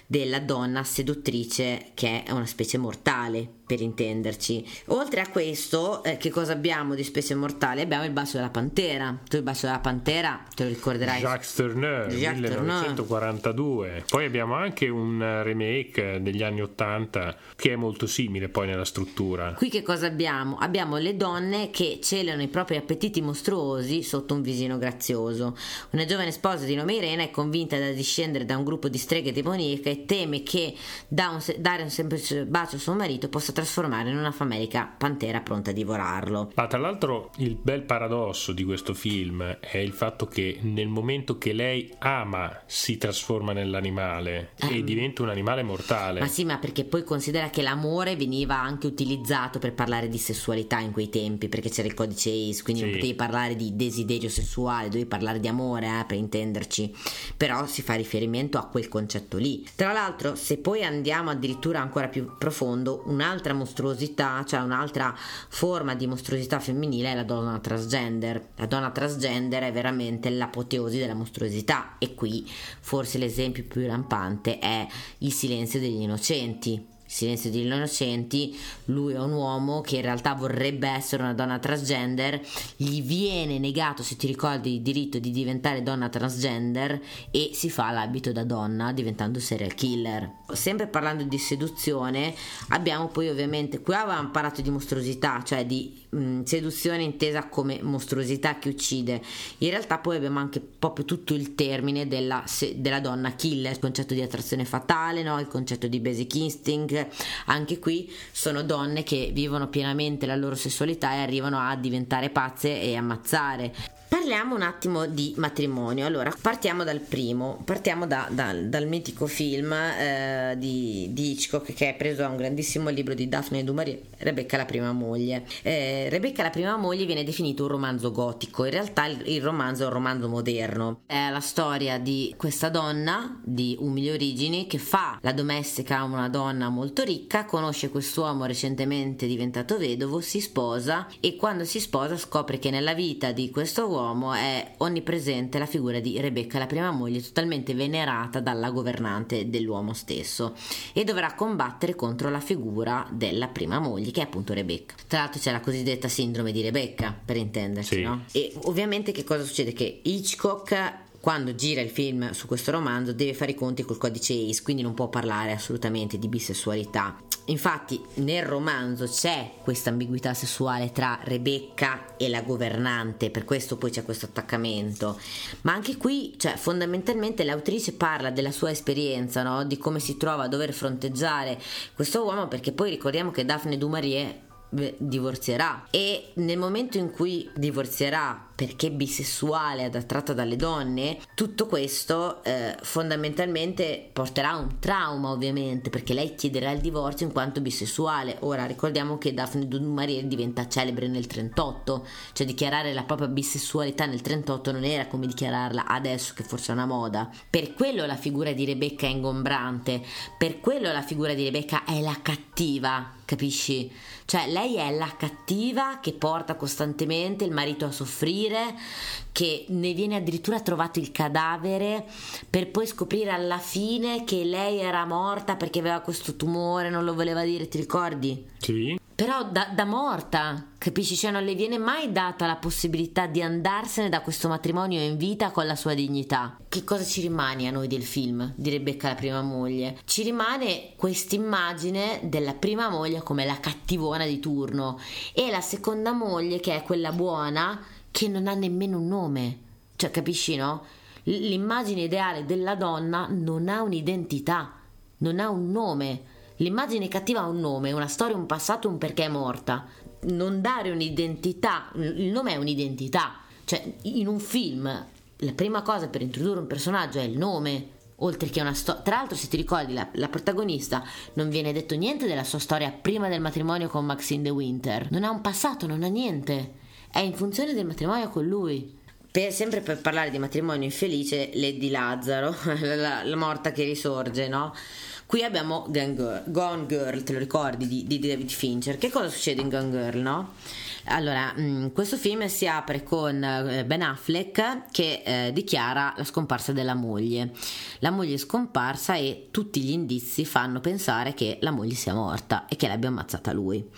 F: della donna seduttrice che è una specie mortale, per intenderci. Oltre a questo, eh, che cosa abbiamo di specie mortale? Abbiamo il bacio della pantera. Tu il bacio della pantera te lo ricorderai.
E: Jacques Turner. 1942. Poi abbiamo anche un remake degli anni 80 che è molto simile poi nella struttura.
F: Qui che cosa abbiamo? Abbiamo le donne che celano i propri appetiti mostruosi sotto un visino grazioso. Una giovane sposa di nome Irena è convinta da discendere da un gruppo di streghe demoniache e teme che da un dare un semplice bacio a suo marito possa trasformare in una famelica pantera pronta a divorarlo.
E: Ma tra l'altro il bel paradosso di questo film è il fatto che nel momento che lei ama si trasforma nell'animale
F: Eh.
E: e diventa un animale mortale.
F: Ma sì, ma perché poi considera che l'amore veniva anche utilizzato per parlare di sessualità in quei tempi, perché c'era il codice ACE, quindi non
E: Sì.
F: potevi parlare di desiderio sessuale, dovevi parlare di amore, eh, per intenderci. Però si fa riferimento a quel concetto lì. Tra l'altro, se poi andiamo addirittura ancora più profondo, un'altra mostruosità, cioè un'altra forma di mostruosità femminile è la donna transgender. La donna transgender è veramente l'apoteosi della mostruosità e qui forse l'esempio più lampante è il silenzio degli innocenti. Silenzio degli innocenti, lui è un uomo che in realtà vorrebbe essere una donna transgender, gli viene negato, se ti ricordi, il diritto di diventare donna transgender e si fa l'abito da donna diventando serial killer. Sempre parlando di seduzione, abbiamo poi ovviamente, qui avevamo parlato di mostruosità, cioè di mh, seduzione intesa come mostruosità che uccide. In realtà poi abbiamo anche proprio tutto il termine della, della donna killer, il concetto di attrazione fatale, no? il concetto di basic instinct. Anche qui sono donne che vivono pienamente la loro sessualità e arrivano a diventare pazze e ammazzare. Parliamo un attimo di matrimonio. Allora, partiamo dal primo, partiamo da- dal- dal mitico film eh, di, di Hitchcock che è preso da un grandissimo libro di Daphne du Rebecca la prima moglie. Eh, Rebecca la prima moglie viene definito un romanzo gotico, in realtà il, il romanzo è un romanzo moderno. È la storia di questa donna di umili origini che fa la domestica a una donna molto ricca, conosce quest'uomo recentemente diventato vedovo, si sposa e quando si sposa scopre che nella vita di questo uomo è onnipresente la figura di Rebecca, la prima moglie, totalmente venerata dalla governante dell'uomo stesso e dovrà combattere contro la figura della prima moglie, che è appunto Rebecca. Tra l'altro c'è la cosiddetta sindrome di Rebecca, per intenderci,
E: Sì.
F: no? E ovviamente che cosa succede? Che Hitchcock quando gira il film su questo romanzo deve fare i conti col codice ACE, quindi non può parlare assolutamente di bisessualità. Infatti nel romanzo c'è questa ambiguità sessuale tra Rebecca e la governante, per questo poi c'è questo attaccamento. Ma anche qui, cioè, fondamentalmente l'autrice parla della sua esperienza, no? di come si trova a dover fronteggiare questo uomo, perché poi ricordiamo che Daphne du Maurier beh, divorzierà e nel momento in cui divorzierà perché bisessuale ed attratta dalle donne tutto questo eh, fondamentalmente porterà a un trauma ovviamente perché lei chiederà il divorzio in quanto bisessuale ora ricordiamo che Daphne du Maurier diventa celebre nel 38 cioè dichiarare la propria bisessualità nel 38 non era come dichiararla adesso che forse è una moda per quello la figura di Rebecca è ingombrante per quello la figura di Rebecca è la cattiva capisci? Cioè lei è la cattiva che porta costantemente il marito a soffrire, che ne viene addirittura trovato il cadavere per poi scoprire alla fine che lei era morta perché aveva questo tumore, non lo voleva dire, ti ricordi?
E: Sì.
F: Però da, da morta, capisci? Cioè non le viene mai data la possibilità di andarsene da questo matrimonio in vita con la sua dignità. Che cosa ci rimane a noi del film di Rebecca la prima moglie? Ci rimane quest'immagine della prima moglie come la cattivona di turno e la seconda moglie che è quella buona che non ha nemmeno un nome. Cioè capisci no? L'immagine ideale della donna non ha un'identità, non ha un nome. L'immagine cattiva ha un nome, una storia, un passato, un perché è morta. Non dare un'identità, il nome è un'identità. Cioè, in un film, la prima cosa per introdurre un personaggio è il nome, oltre che una storia. Tra l'altro, se ti ricordi, la, la protagonista non viene detto niente della sua storia prima del matrimonio con Maxine De Winter. Non ha un passato, non ha niente. È in funzione del matrimonio con lui. Per- sempre per parlare di matrimonio infelice, Lady Lazzaro, la, la morta che risorge, no? Qui abbiamo Gone Girl, Gone Girl, te lo ricordi, di, di David Fincher. Che cosa succede in Gone Girl, no? Allora, mh, questo film si apre con eh, Ben Affleck che eh, dichiara la scomparsa della moglie. La moglie è scomparsa e tutti gli indizi fanno pensare che la moglie sia morta e che l'abbia ammazzata lui.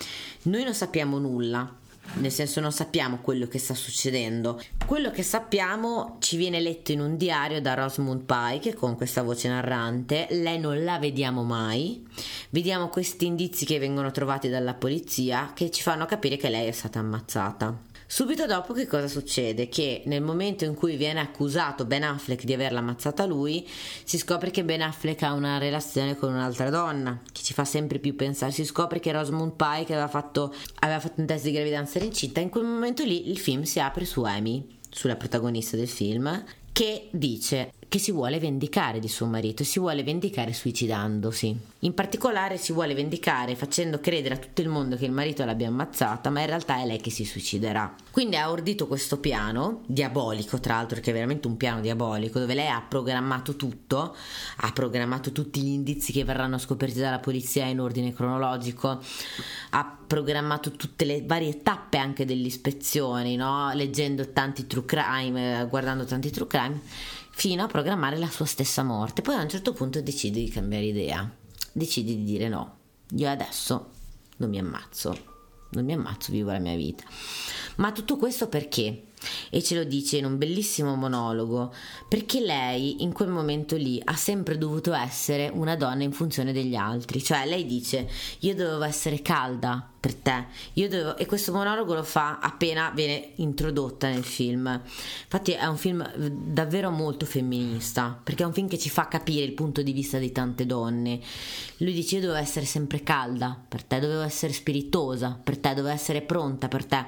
F: Noi non sappiamo nulla, nel senso non sappiamo quello che sta succedendo. Quello che sappiamo ci viene letto in un diario da Rosamund Pike con questa voce narrante. Lei non la vediamo mai. Vediamo questi indizi che vengono trovati dalla polizia che ci fanno capire che lei è stata ammazzata. Subito dopo che cosa succede? Che nel momento in cui viene accusato Ben Affleck di averla ammazzata lui, si scopre che Ben Affleck ha una relazione con un'altra donna, che ci fa sempre più pensare. Si scopre che Rosamund Pike aveva fatto, aveva fatto un test di gravidanza incinta. In quel momento lì il film si apre su Amy, sulla protagonista del film, che dice che si vuole vendicare di suo marito e si vuole vendicare suicidandosi. In particolare si vuole vendicare facendo credere a tutto il mondo che il marito l'abbia ammazzata, ma in realtà è lei che si suiciderà. Quindi ha ordito questo piano, diabolico tra l'altro, che è veramente un piano diabolico, dove lei ha programmato tutto, ha programmato tutti gli indizi che verranno scoperti dalla polizia in ordine cronologico, ha programmato tutte le varie tappe anche delle ispezioni, no? leggendo tanti true crime, guardando tanti true crime fino a programmare la sua stessa morte. Poi a un certo punto decide di cambiare idea, decide di dire no, io adesso non mi ammazzo, non mi ammazzo, vivo la mia vita. Ma tutto questo perché? E ce lo dice in un bellissimo monologo, perché lei in quel momento lì ha sempre dovuto essere una donna in funzione degli altri, cioè lei dice io dovevo essere calda per te, io dovevo... e questo monologo lo fa appena viene introdotta nel film. Infatti è un film davvero molto femminista, perché è un film che ci fa capire il punto di vista di tante donne. Lui dice io dovevo essere sempre calda per te, dovevo essere spiritosa per te, dovevo essere pronta per te.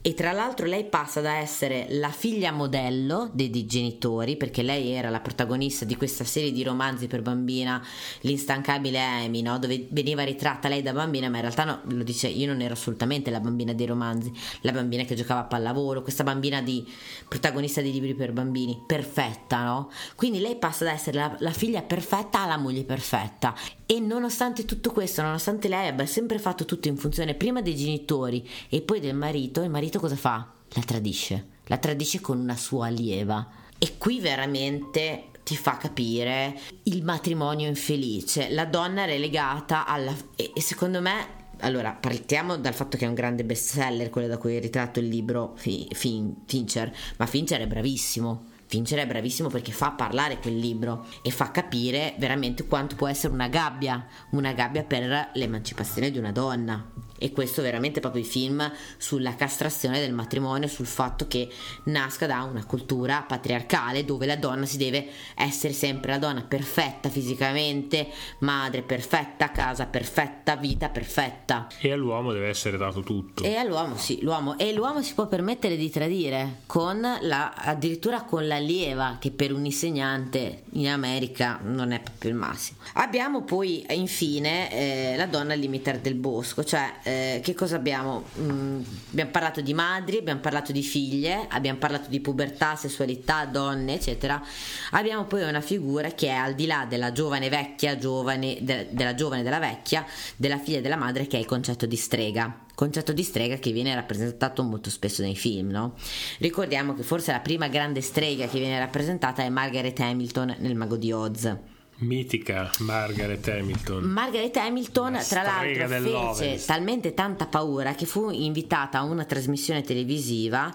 F: E tra l'altro lei passa da essere la figlia modello dei, dei genitori, perché lei era la protagonista di questa serie di romanzi per bambina, l'instancabile Amy, no? dove veniva ritratta lei da bambina, ma in realtà no, lo dice io non ero assolutamente la bambina dei romanzi, la bambina che giocava a pallavolo, questa bambina di protagonista di libri per bambini, perfetta, no? Quindi lei passa da essere la, la figlia perfetta alla moglie perfetta. E nonostante tutto questo, nonostante lei abbia sempre fatto tutto in funzione prima dei genitori e poi del marito, il marito cosa fa? La tradisce, la tradisce con una sua allieva. E qui veramente ti fa capire il matrimonio infelice, la donna relegata alla... e, secondo me allora, partiamo dal fatto che è un grande bestseller, quello da cui è ritratto il libro Fi- Fin- Fincher, ma Fincher è bravissimo. Fincher è bravissimo perché fa parlare quel libro e fa capire veramente quanto può essere una gabbia, una gabbia per l'emancipazione di una donna. E questo veramente proprio i film sulla castrazione del matrimonio, sul fatto che nasca da una cultura patriarcale dove la donna si deve essere sempre la donna perfetta fisicamente, madre perfetta, casa perfetta, vita perfetta.
E: E all'uomo deve essere dato tutto.
F: E all'uomo sì, l'uomo. E l'uomo si può permettere di tradire con la, addirittura con l'allieva, che per un insegnante in America non è proprio il massimo. Abbiamo poi infine eh, la donna al limiter del bosco, cioè eh, che cosa abbiamo? Mm, abbiamo parlato di madri, abbiamo parlato di figlie, abbiamo parlato di pubertà, sessualità, donne, eccetera. Abbiamo poi una figura che è al di là della giovane vecchia, giovane, de- della giovane della vecchia, della figlia e della madre, che è il concetto di strega concetto di strega che viene rappresentato molto spesso nei film, no? Ricordiamo che forse la prima grande strega che viene rappresentata è Margaret Hamilton nel Mago di Oz.
E: Mitica Margaret Hamilton.
F: Margaret Hamilton,
E: La
F: tra l'altro, fece talmente tanta paura che fu invitata a una trasmissione televisiva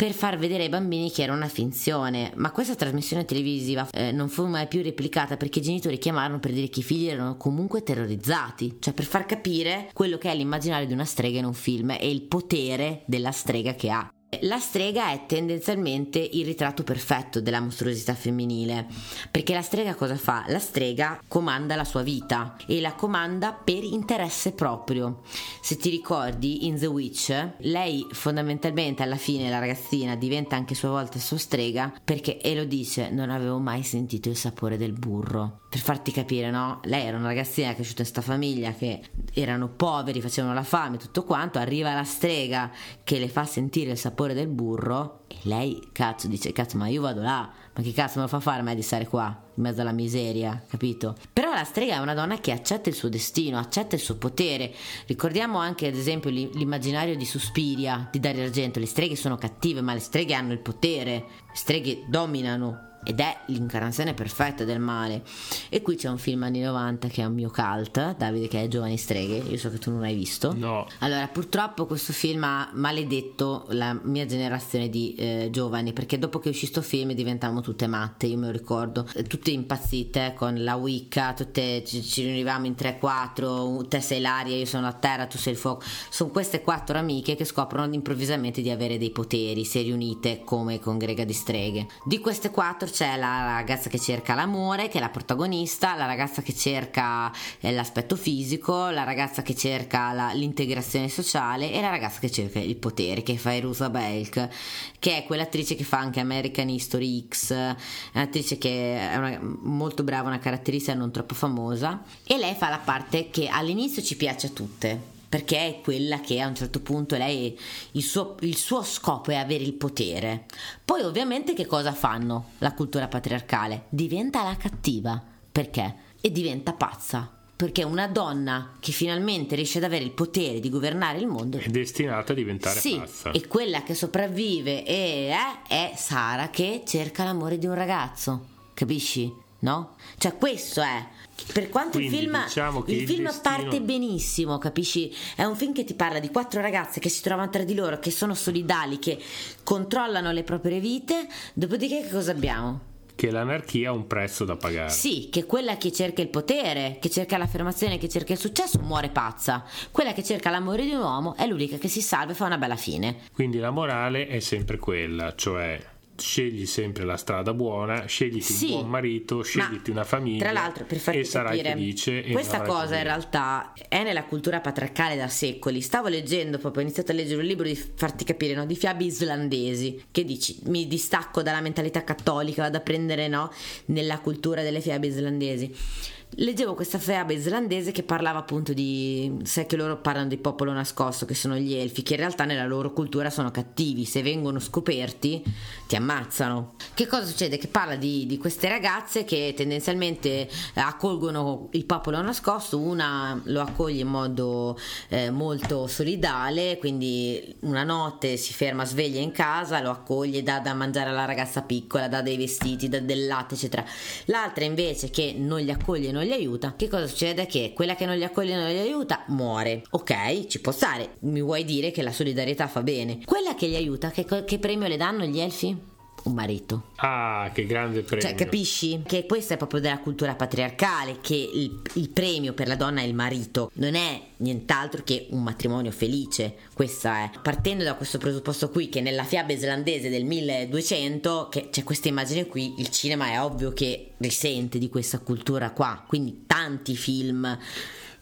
F: per far vedere ai bambini che era una finzione. Ma questa trasmissione televisiva eh, non fu mai più replicata perché i genitori chiamarono per dire che i figli erano comunque terrorizzati, cioè per far capire quello che è l'immaginario di una strega in un film e il potere della strega che ha. La strega è tendenzialmente il ritratto perfetto della mostruosità femminile, perché la strega cosa fa? La strega comanda la sua vita e la comanda per interesse proprio. Se ti ricordi in The Witch, lei fondamentalmente alla fine la ragazzina diventa anche a sua volta sua strega perché e lo dice non avevo mai sentito il sapore del burro. Per farti capire, no? Lei era una ragazzina cresciuta in sta famiglia che erano poveri, facevano la fame, tutto quanto, arriva la strega che le fa sentire il sapore del burro e lei cazzo dice cazzo ma io vado là ma che cazzo me lo fa fare a me di stare qua in mezzo alla miseria capito? Però la strega è una donna che accetta il suo destino accetta il suo potere. Ricordiamo anche ad esempio l'i- l'immaginario di Suspiria di Dario Argento. Le streghe sono cattive ma le streghe hanno il potere. Le streghe dominano ed è l'incarnazione perfetta del male. E qui c'è un film anni 90 che è un mio cult, Davide che è Giovani Streghe, io so che tu non l'hai visto.
E: No.
F: Allora, purtroppo questo film ha maledetto la mia generazione di eh, giovani, perché dopo che uscì sto film diventavamo tutte matte, io me lo ricordo, eh, tutte impazzite con la Wicca, tutte ci, ci riunivamo in 3-4, te sei l'aria, io sono la terra, tu sei il fuoco. Sono queste quattro amiche che scoprono improvvisamente di avere dei poteri, si riunite come congrega di streghe. Di queste quattro c'è la ragazza che cerca l'amore, che è la protagonista, la ragazza che cerca eh, l'aspetto fisico, la ragazza che cerca la- l'integrazione sociale e la ragazza che cerca il potere, che fa Erusa Belk, che è quell'attrice che fa anche American History X, un'attrice che è una- molto brava, una caratteristica non troppo famosa e lei fa la parte che all'inizio ci piace a tutte. Perché è quella che a un certo punto lei il suo, il suo scopo è avere il potere. Poi, ovviamente, che cosa fanno la cultura patriarcale? Diventa la cattiva. Perché? E diventa pazza. Perché una donna che finalmente riesce ad avere il potere di governare il mondo
E: È destinata a diventare
F: sì,
E: pazza.
F: e quella che sopravvive e è, è Sara che cerca l'amore di un ragazzo, capisci? No? Cioè questo è. Per quanto
E: Quindi
F: il film,
E: diciamo
F: il film
E: destino-
F: parte benissimo, capisci? È un film che ti parla di quattro ragazze che si trovano tra di loro, che sono solidali, che controllano le proprie vite. Dopodiché, che cosa abbiamo?
E: Che l'anarchia ha un prezzo da pagare.
F: Sì, che quella che cerca il potere, che cerca l'affermazione, che cerca il successo, muore pazza. Quella che cerca l'amore di un uomo è l'unica che si salva e fa una bella fine.
E: Quindi la morale è sempre quella, cioè scegli sempre la strada buona, scegliti
F: Sì,
E: un buon marito, scegliti
F: ma,
E: una famiglia
F: Tra l'altro, per farti
E: e sarai
F: capire,
E: felice.
F: questa cosa in
E: problemi.
F: realtà è nella cultura patriarcale da secoli. Stavo leggendo proprio, ho iniziato a leggere un libro di farti capire, no? di fiabe islandesi. Che dici? Mi distacco dalla mentalità cattolica, vado a prendere no? nella cultura delle fiabe islandesi. Leggevo questa fiaba islandese che parlava appunto di. Sai che loro parlano di popolo nascosto, che sono gli elfi, che in realtà nella loro cultura sono cattivi. Se vengono scoperti, ti ammazzano. Che cosa succede? Che parla di, di queste ragazze che tendenzialmente accolgono il popolo nascosto. Una lo accoglie in modo eh, molto solidale, quindi una notte si ferma sveglia in casa, lo accoglie, dà da mangiare alla ragazza piccola, dà dei vestiti, dà del latte, eccetera. L'altra invece che non li accoglie e non li aiuta, che cosa succede? Che quella che non li accoglie e non li aiuta muore. Ok, ci può stare. Mi vuoi dire che la solidarietà fa bene. Quella che li aiuta, che, che premio le danno gli elfi? Un marito.
E: Ah, che grande premio.
F: Cioè, capisci? Che questa è proprio della cultura patriarcale, che il, il premio per la donna è il marito, non è nient'altro che un matrimonio felice. Questa è. Partendo da questo presupposto qui, che nella fiaba islandese del 1200, che c'è questa immagine qui, il cinema è ovvio che risente di questa cultura qua. Quindi tanti film.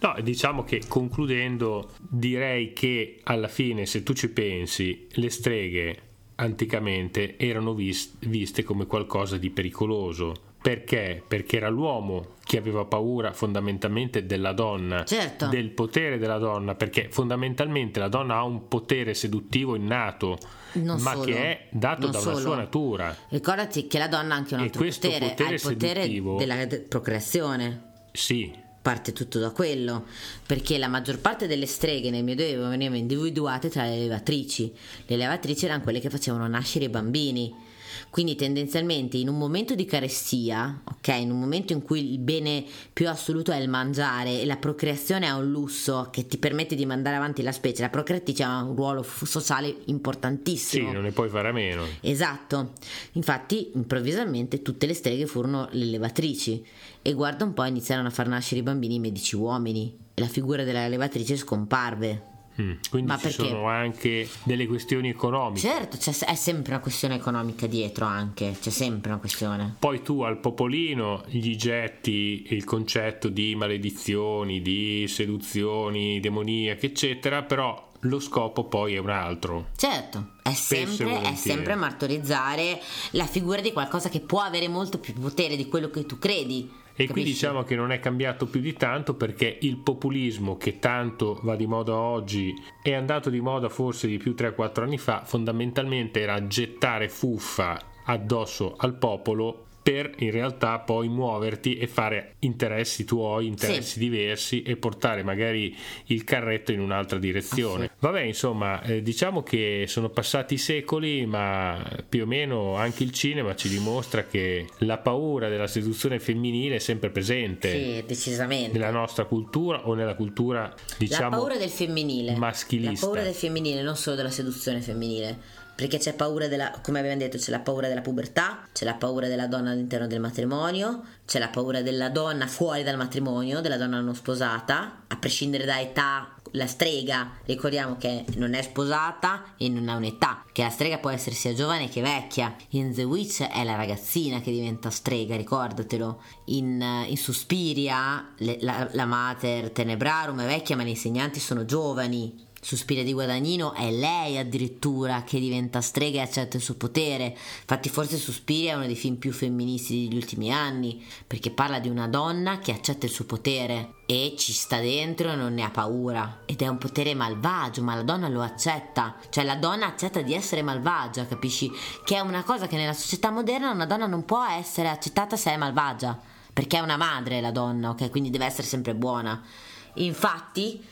E: No, diciamo che concludendo, direi che alla fine, se tu ci pensi, le streghe anticamente erano vis- viste come qualcosa di pericoloso. Perché? Perché era l'uomo che aveva paura fondamentalmente della donna,
F: Certo.
E: del potere della donna, perché fondamentalmente la donna ha un potere seduttivo innato,
F: Non
E: ma
F: solo,
E: che è dato
F: non
E: da una
F: solo.
E: sua natura.
F: Ricordati che la donna ha anche un altro potere,
E: potere
F: ha il potere
E: seduttivo-
F: della de- procreazione.
E: Sì,
F: parte tutto da quello, perché la maggior parte delle streghe nel Medioevo venivano individuate tra le levatrici. Le levatrici erano quelle che facevano nascere i bambini. Quindi tendenzialmente in un momento di carestia, ok, in un momento in cui il bene più assoluto è il mangiare e la procreazione è un lusso che ti permette di mandare avanti la specie, la procreatrice ha un ruolo sociale
E: sì,
F: importantissimo.
E: non ne puoi fare a meno.
F: Esatto, infatti improvvisamente tutte le streghe furono le levatrici e guarda un po' iniziarono a far nascere i bambini i medici uomini e la figura della levatrice scomparve.
E: Mm, Quindi
F: Ma
E: ci
F: perché?
E: sono anche delle questioni economiche.
F: Certo, c'è, è sempre una questione economica dietro anche, c'è sempre una questione.
E: Poi tu al popolino gli getti il concetto di maledizioni, di seduzioni demoniache, eccetera, però lo scopo poi è un altro.
F: Certo, è sempre, è sempre martorizzare la figura di qualcosa che può avere molto più potere di quello che tu credi.
E: E qui
F: capisci?
E: diciamo che non è cambiato più di tanto perché il populismo che tanto va di moda oggi è andato di moda forse di più 3-4 anni fa, fondamentalmente era gettare fuffa addosso al popolo per in realtà poi muoverti e fare interessi tuoi, interessi
F: Sì.
E: diversi e portare magari il carretto in un'altra direzione. Vabbè, insomma, eh, diciamo che sono passati secoli, ma più o meno anche il cinema ci dimostra che la paura della seduzione femminile è sempre presente
F: Sì, decisamente.
E: nella nostra cultura o nella cultura, diciamo,
F: la paura del femminile.
E: maschilista.
F: La paura del femminile, non solo della seduzione femminile. Perché c'è paura della, come abbiamo detto, c'è la paura della pubertà, c'è la paura della donna all'interno del matrimonio, c'è la paura della donna fuori dal matrimonio, della donna non sposata, a prescindere da età. La strega, ricordiamo che non è sposata e non ha un'età, che la strega può essere sia giovane che vecchia. In The Witch è la ragazzina che diventa strega, ricordatelo. In, in Suspiria le- la, la Mater Tenebrarum è vecchia, ma gli insegnanti sono giovani. Suspiria di Guadagnino è lei addirittura che diventa strega e accetta il suo potere. Infatti, forse Suspiria è uno dei film più femministi degli ultimi anni, perché parla di una donna che accetta il suo potere e ci sta dentro e non ne ha paura. Ed è un potere malvagio, ma la donna lo accetta. Cioè, la donna accetta di essere malvagia, capisci? Che è una cosa che nella società moderna una donna non può essere accettata se è malvagia. Perché è una madre la donna, ok? Quindi deve essere sempre buona. Infatti,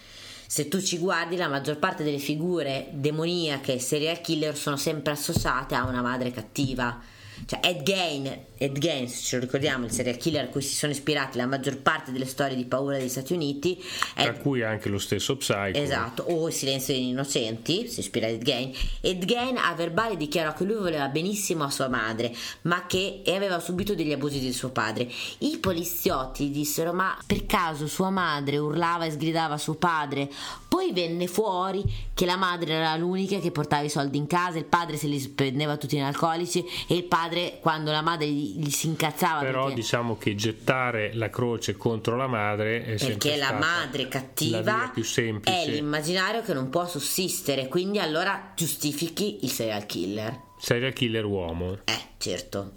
F: se tu ci guardi, la maggior parte delle figure demoniache serial killer sono sempre associate a una madre cattiva. Cioè, Ed Gein, Ed Gein, se ce lo ricordiamo, il serial killer a cui si sono ispirati la maggior parte delle storie di paura degli Stati Uniti, è
E: Tra cui anche lo stesso Psycho.
F: Esatto, o Il silenzio degli innocenti, si ispira a Ed Gein. Ed Gein a verbale dichiarò che lui voleva benissimo a sua madre, ma che aveva subito degli abusi di suo padre. I poliziotti dissero: Ma per caso sua madre urlava e sgridava a suo padre? Poi venne fuori che la madre era l'unica che portava i soldi in casa, il padre se li spendeva tutti in alcolici e il padre, quando la madre gli, gli si incazzava
E: Però
F: perché...
E: diciamo che gettare la croce contro la madre è
F: Perché la madre
E: la
F: cattiva
E: più
F: è l'immaginario che non può sussistere, quindi allora giustifichi il serial killer.
E: Serial killer uomo.
F: Eh, certo.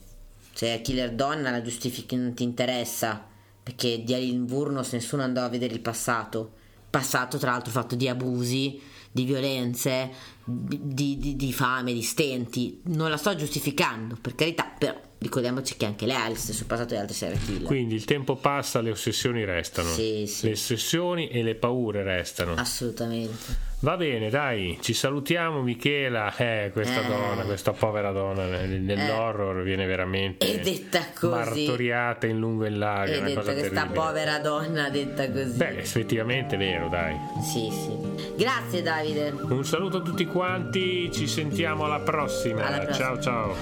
F: Serial killer donna la giustifichi non ti interessa, perché di Alin Vurnos nessuno andò a vedere il passato. Passato tra l'altro fatto di abusi, di violenze, di, di- di fame, di stenti. Non la sto giustificando, per carità, però ricordiamoci che anche lei ha il stesso passato di altri serial killer.
E: Quindi il tempo passa, le ossessioni restano.
F: Sì, sì.
E: Le ossessioni e le paure restano.
F: Assolutamente.
E: Va bene, dai, ci salutiamo Michela. Eh, questa
F: Eh.
E: donna, questa povera donna nel- nell'horror viene veramente
F: È detta così.
E: martoriata in lungo e in largo. è cosa
F: questa
E: terribile.
F: povera donna detta così.
E: Beh, effettivamente è vero, dai.
F: Sì, sì. Grazie Davide.
E: Un saluto a tutti quanti, ci sentiamo alla prossima.
F: Alla prossima.
E: Ciao ciao.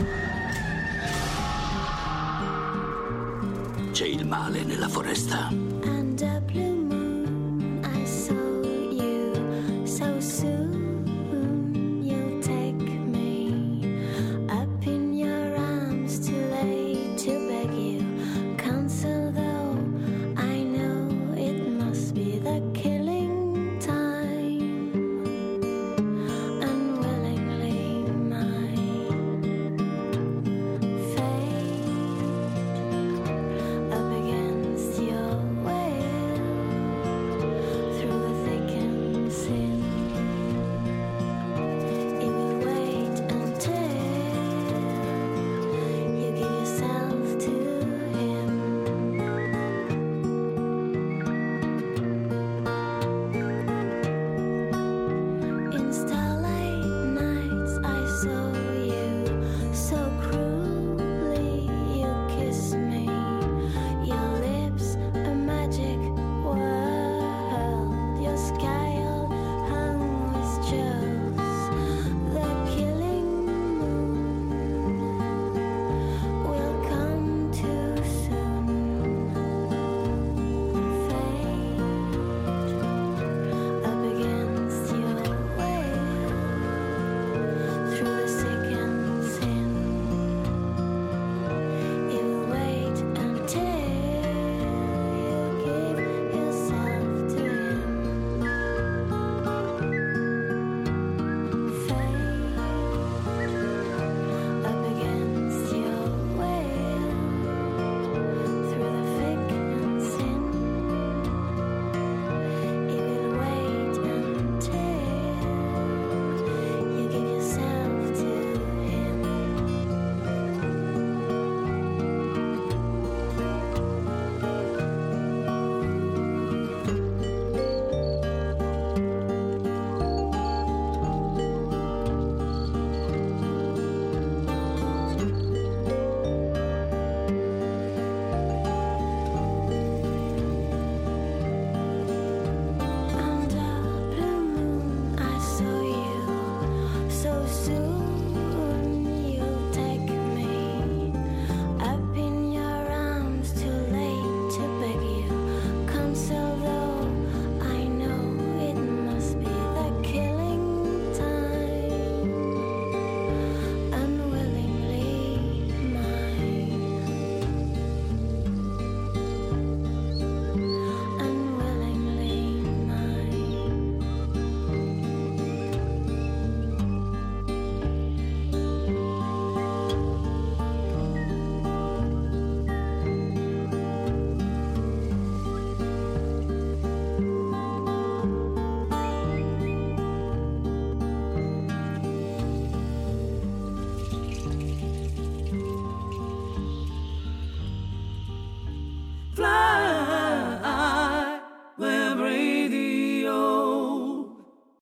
I: C'è il male nella foresta.